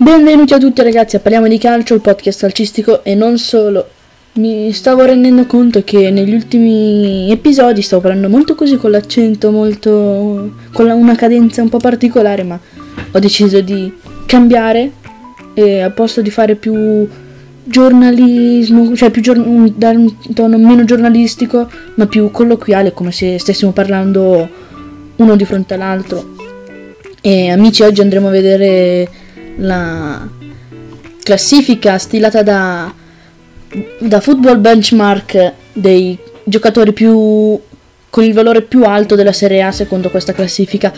Benvenuti a tutti ragazzi a Parliamo di Calcio, il podcast calcistico e non solo. Mi stavo rendendo conto che negli ultimi episodi stavo parlando molto così con l'accento, molto con una cadenza un po' particolare, ma ho deciso di cambiare e a posto di fare più giornalismo, cioè più giorn- dare un tono meno giornalistico, ma più colloquiale, come se stessimo parlando uno di fronte all'altro. E amici, oggi andremo a vedere la classifica stilata da, da Football Benchmark dei giocatori più con il valore più alto della Serie A secondo questa classifica.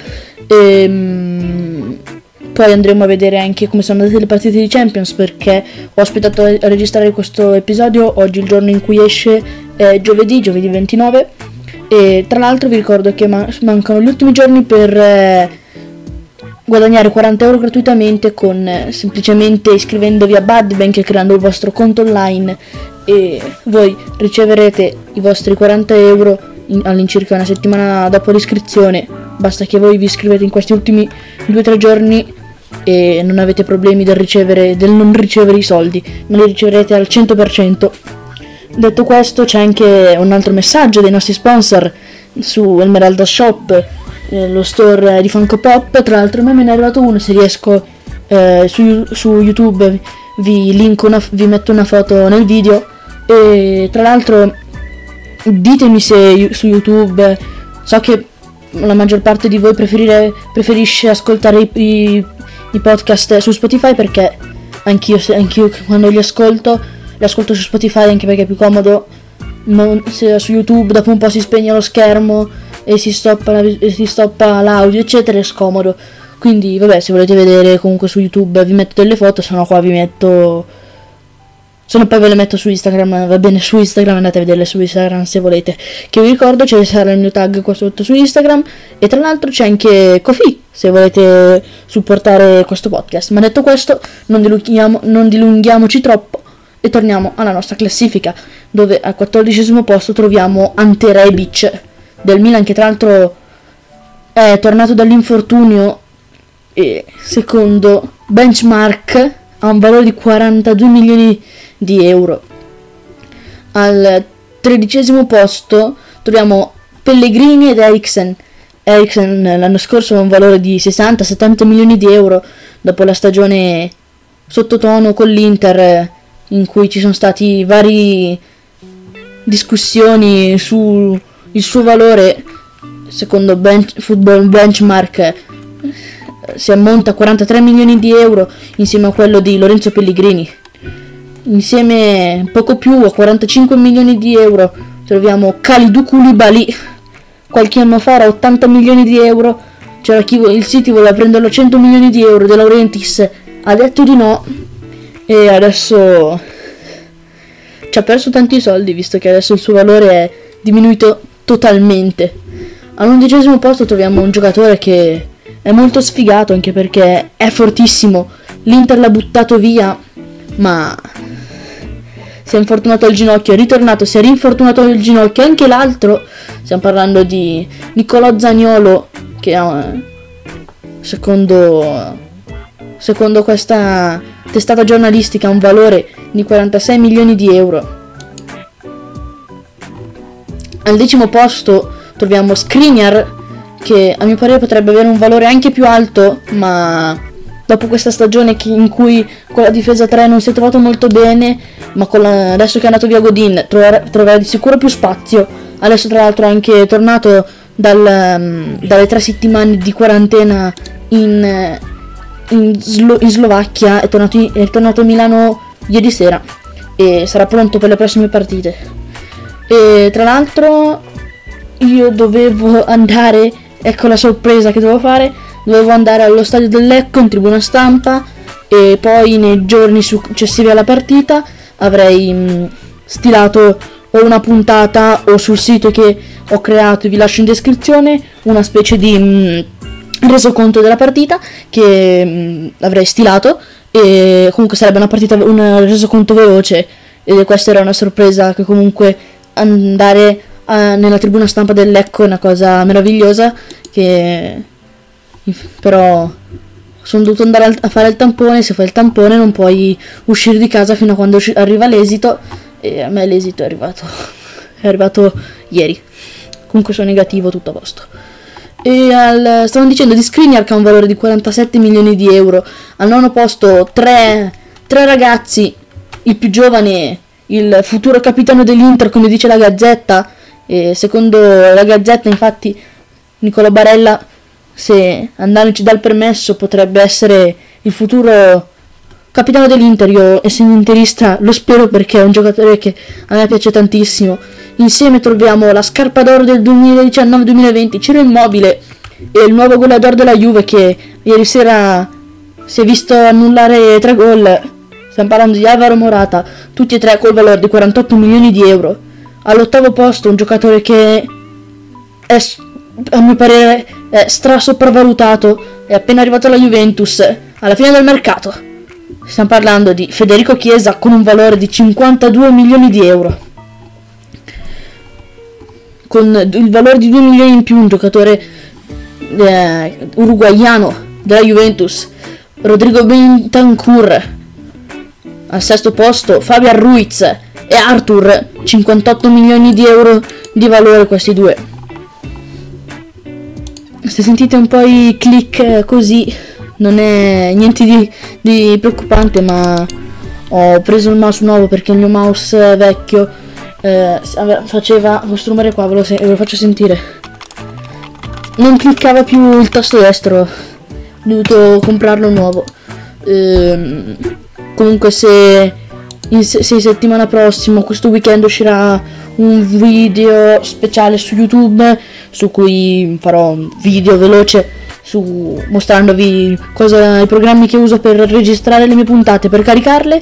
E, ehm, poi andremo a vedere anche come sono andate le partite di Champions perché ho aspettato a registrare questo episodio oggi il giorno in cui esce è giovedì, giovedì 29 e tra l'altro vi ricordo che man- mancano gli ultimi giorni per eh, guadagnare 40 euro gratuitamente con eh, semplicemente iscrivendovi a Budbank e creando il vostro conto online e voi riceverete i vostri 40 euro in, all'incirca una settimana dopo l'iscrizione. Basta che voi vi iscrivete in questi ultimi 2-3 giorni e non avete problemi del, ricevere, del non ricevere i soldi. Ma li riceverete al 100% detto questo c'è anche un altro messaggio dei nostri sponsor su Emeralda Shop eh, lo store di Funko Pop. Tra l'altro, a me ne è arrivato uno. Se riesco eh, su, su, YouTube, vi, una, vi metto una foto nel video. E tra l'altro, ditemi se su YouTube so che la maggior parte di voi preferisce ascoltare i, i, i, podcast su Spotify perché anch'io, anch'io quando li ascolto li ascolto su Spotify anche perché è più comodo non, se su YouTube dopo un po' si spegne lo schermo e si stoppa, la, e si stoppa l'audio eccetera è scomodo. Quindi vabbè se volete vedere comunque su youtube vi metto delle foto se no qua vi metto se no poi ve le metto su instagram va bene su instagram andate a vederle su instagram se volete. Che vi ricordo ci sarà il mio tag qua sotto su instagram e tra l'altro c'è anche Kofi se volete supportare questo podcast. Ma detto questo non, dilunghiamo, non dilunghiamoci troppo e torniamo alla nostra classifica dove al quattordicesimo posto troviamo Ante Rebic del Milan che tra l'altro è tornato dall'infortunio e secondo benchmark ha un valore di 42 milioni di euro. Al tredicesimo posto troviamo Pellegrini ed Eriksen. Eriksen l'anno scorso aveva un valore di 60-70 milioni di euro dopo la stagione sottotono con l'Inter in cui ci sono stati vari discussioni su il suo valore, secondo bench, Football Benchmark, si ammonta a 43 milioni di euro insieme a quello di Lorenzo Pellegrini. Insieme poco più a 45 milioni di euro troviamo Khalidou Koulibaly. Qualche anno fa era 80 milioni di euro. C'era chi il City voleva prenderlo 100 milioni di euro. De Laurentiis ha detto di no. E adesso ci ha perso tanti soldi visto che adesso il suo valore è diminuito totalmente. All'undicesimo posto troviamo un giocatore che è molto sfigato anche perché è fortissimo. L'Inter l'ha buttato via, ma si è infortunato al ginocchio, è ritornato, si è rinfortunato al ginocchio. Anche l'altro, stiamo parlando di Niccolò Zagnolo, che secondo, secondo questa testata giornalistica, ha un valore di 46 milioni di euro. Al decimo posto troviamo Skriniar che a mio parere potrebbe avere un valore anche più alto, ma dopo questa stagione in cui con la difesa 3 non si è trovato molto bene, ma la, adesso che è andato via Godin troverà, di sicuro più spazio. Adesso tra l'altro è anche tornato dal, um, dalle tre settimane di quarantena in, in, Slo- in Slovacchia, è tornato, in, è tornato a Milano ieri sera e sarà pronto per le prossime partite. E tra l'altro io dovevo andare, ecco la sorpresa che dovevo fare, dovevo andare allo stadio del Lecco in tribuna stampa e poi nei giorni successivi alla partita avrei mh, mm, stilato o una puntata o sul sito che ho creato, vi lascio in descrizione, una specie di mh, mm, resoconto della partita che mh, mm, avrei stilato e comunque sarebbe una partita, un resoconto veloce e questa era una sorpresa che comunque andare uh, nella tribuna stampa del Lecco è una cosa meravigliosa che però sono dovuto andare a fare il tampone, se fai il tampone non puoi uscire di casa fino a quando arriva l'esito e a me l'esito è arrivato, è arrivato ieri. Comunque sono negativo, tutto a posto. E al, stavano dicendo di Skriniar che ha un valore di 47 milioni di euro. Al nono posto tre, tre ragazzi, il più giovane, il futuro capitano dell'Inter, come dice la Gazzetta. E secondo la Gazzetta, infatti, Nicola Barella se Andano ci dà il permesso potrebbe essere il futuro capitano dell'Inter, io essendo interista lo spero perché è un giocatore che a me piace tantissimo. Insieme troviamo la scarpa d'oro del 2019-2020, Ciro Immobile e il nuovo goleador della Juve che ieri sera si è visto annullare tre gol. Stiamo parlando di Alvaro Morata, tutti e tre col valore di 48 milioni di euro. All'ottavo posto un giocatore che è a mio parere è stra sopravvalutato, è appena arrivato alla Juventus, alla fine del mercato. Stiamo parlando di Federico Chiesa con un valore di 52 milioni di euro. Con il valore di 2 milioni in più un giocatore eh, uruguaiano della Juventus, Rodrigo Bentancur. Al sesto posto Fabian Ruiz e Arthur, 58 milioni di euro di valore questi due. Se sentite un po' i click eh, così non è niente di, di, preoccupante ma ho preso il mouse nuovo perché il mio mouse vecchio eh, faceva questo rumore qua ve lo, ve lo, faccio sentire. Non cliccava più il tasto destro ho dovuto comprarlo nuovo. Ehm, comunque se in se, se settimana prossima questo weekend uscirà un video speciale su youtube su cui farò un video veloce su, mostrandovi cosa, i programmi che uso per registrare le mie puntate, per caricarle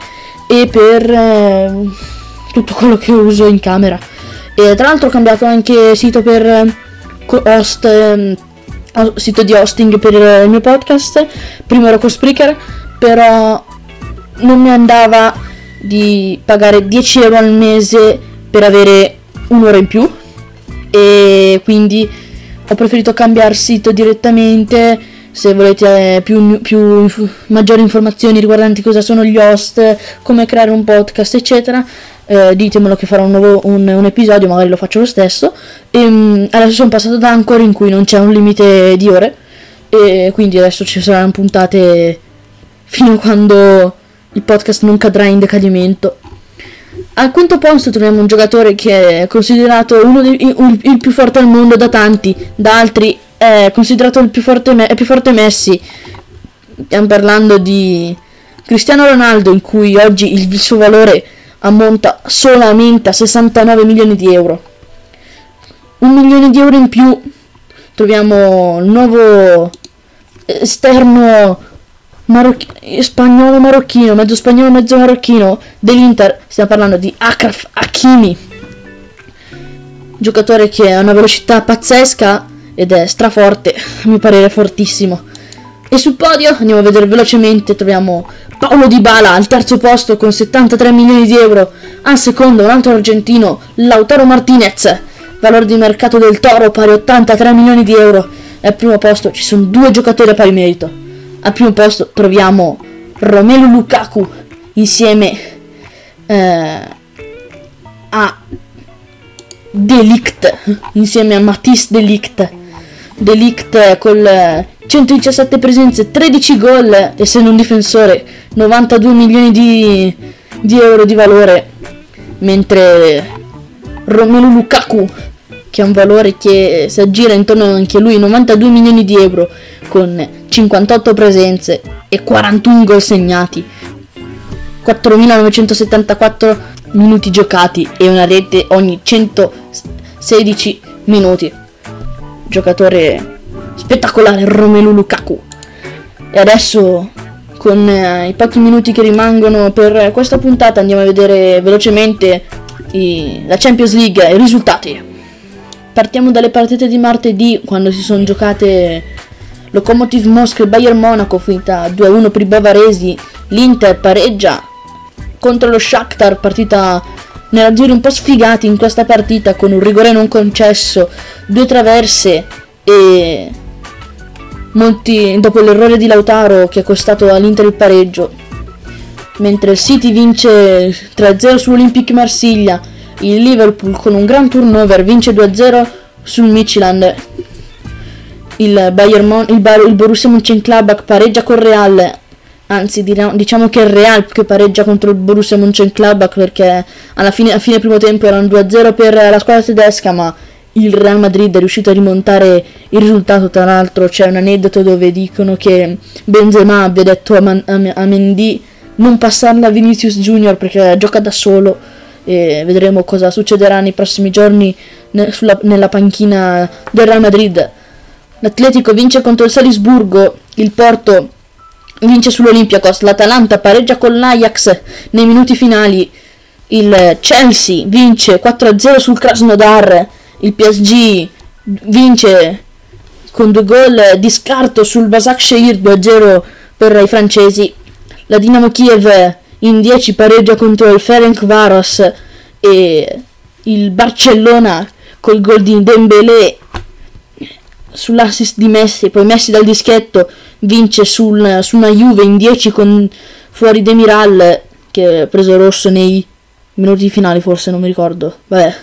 e per eh, tutto quello che uso in camera. E tra l'altro ho cambiato anche sito per host, eh, sito di hosting per il mio podcast. Prima ero con Spreaker, però non mi andava di pagare 10 euro al mese per avere un'ora in più. E quindi ho preferito cambiare sito direttamente. Se volete eh, più, più maggiori informazioni riguardanti cosa sono gli host, come creare un podcast, eccetera, eh, ditemelo che farò un, nuovo, un, un, episodio, magari lo faccio lo stesso. E, um, adesso sono passato da Anchor in cui non c'è un limite di ore. E quindi adesso ci saranno puntate fino a quando il podcast non cadrà in decadimento. Al quinto posto troviamo un giocatore che è considerato uno dei, il, il, più forte al mondo da tanti, da altri è considerato il più forte, è più forte Messi. Stiamo parlando di Cristiano Ronaldo in cui oggi il, il suo valore ammonta solamente a 69 milioni di euro. Un milione di euro in più troviamo il nuovo esterno marocch- spagnolo marocchino, mezzo spagnolo, mezzo marocchino dell'Inter, stiamo parlando di Akraf Hakimi, giocatore che ha una velocità pazzesca ed è straforte, a mio parere fortissimo. E sul podio andiamo a vedere velocemente, troviamo Paolo Di Bala al terzo posto con 73 milioni di euro, al secondo un altro argentino, Lautaro Martinez, valore di mercato del Toro pari 83 milioni di euro, e al primo posto ci sono due giocatori a pari merito. Al primo posto troviamo Romelu Lukaku insieme eh, a Delict, insieme a Matisse Delict. Delict con 117 presenze, 13 gol, essendo un difensore, 92 milioni di, di euro di valore, mentre Romelu Lukaku che ha un valore che si aggira intorno anche lui 92 milioni di euro con 58 presenze e 41 gol segnati, 4.974 minuti giocati e una rete ogni 116 minuti. Giocatore spettacolare Romelu Lukaku. E adesso con eh, i pochi minuti che rimangono per questa puntata andiamo a vedere velocemente i, la Champions League e i risultati. Partiamo dalle partite di martedì quando si sono giocate Lokomotiv Mosca e Bayern Monaco finita 2-1 per i bavaresi, l'Inter pareggia contro lo Shakhtar, partita nerazzurri un po' sfigati in questa partita con un rigore non concesso, due traverse e molti, dopo l'errore di Lautaro che ha costato all'Inter il pareggio, mentre il City vince 3-0 sull'Olympique Marsiglia, il Liverpool con un gran turnover vince 2-0 sul Midtjylland, il, Bayern il, Bar- il Borussia Mönchengladbach pareggia con Real. Anzi diciamo che è il Real che pareggia contro il Borussia Mönchengladbach perché alla fine, a fine primo tempo erano 2-0 per la squadra tedesca ma il Real Madrid è riuscito a rimontare il risultato. Tra l'altro c'è un aneddoto dove dicono che Benzema abbia detto a, Man- a Mendy non passarla a Vinicius Junior perché gioca da solo e vedremo cosa succederà nei prossimi giorni ne- sulla- nella panchina del Real Madrid l'Atletico vince contro il Salisburgo il Porto vince sull'Olympiacos, l'Atalanta pareggia con l'Ajax nei minuti finali, il Chelsea vince 4-0 sul Krasnodar, il PSG vince con due gol di scarto sul Basak Shehir 2-0 per i francesi, la Dinamo Kiev in 10 pareggia contro il Ferenc Varos e il Barcellona col gol di Dembélé sull'assist di Messi, poi Messi dal dischetto vince sul, su una Juve in 10 con fuori Demiral che ha preso rosso nei minuti finali forse, non mi ricordo. Vabbè.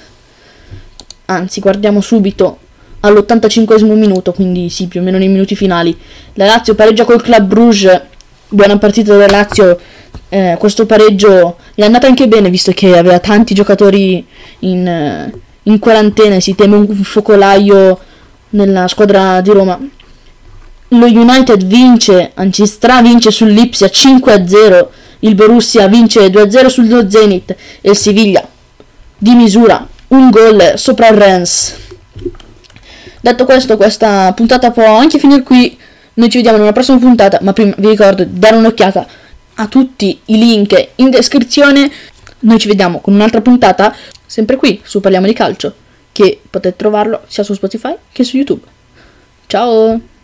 Anzi, guardiamo subito all'85 minuto, quindi sì, più o meno nei minuti finali. La Lazio pareggia col Club Bruges, buona partita della Lazio. Eh, questo pareggio è andata anche bene visto che aveva tanti giocatori in, in quarantena si teme un focolaio nella squadra di Roma. Lo United vince, anzi stravince sull'Ipsia 5-0, il Borussia vince 2-0 sullo Zenit e il Siviglia di misura un gol sopra il Rennes. Detto questo, questa puntata può anche finire qui. Noi ci vediamo nella prossima puntata, ma prima vi ricordo di dare un'occhiata a tutti i link in descrizione. Noi ci vediamo con un'altra puntata, sempre qui su Parliamo di Calcio che potete trovarlo sia su Spotify che su YouTube. Ciao!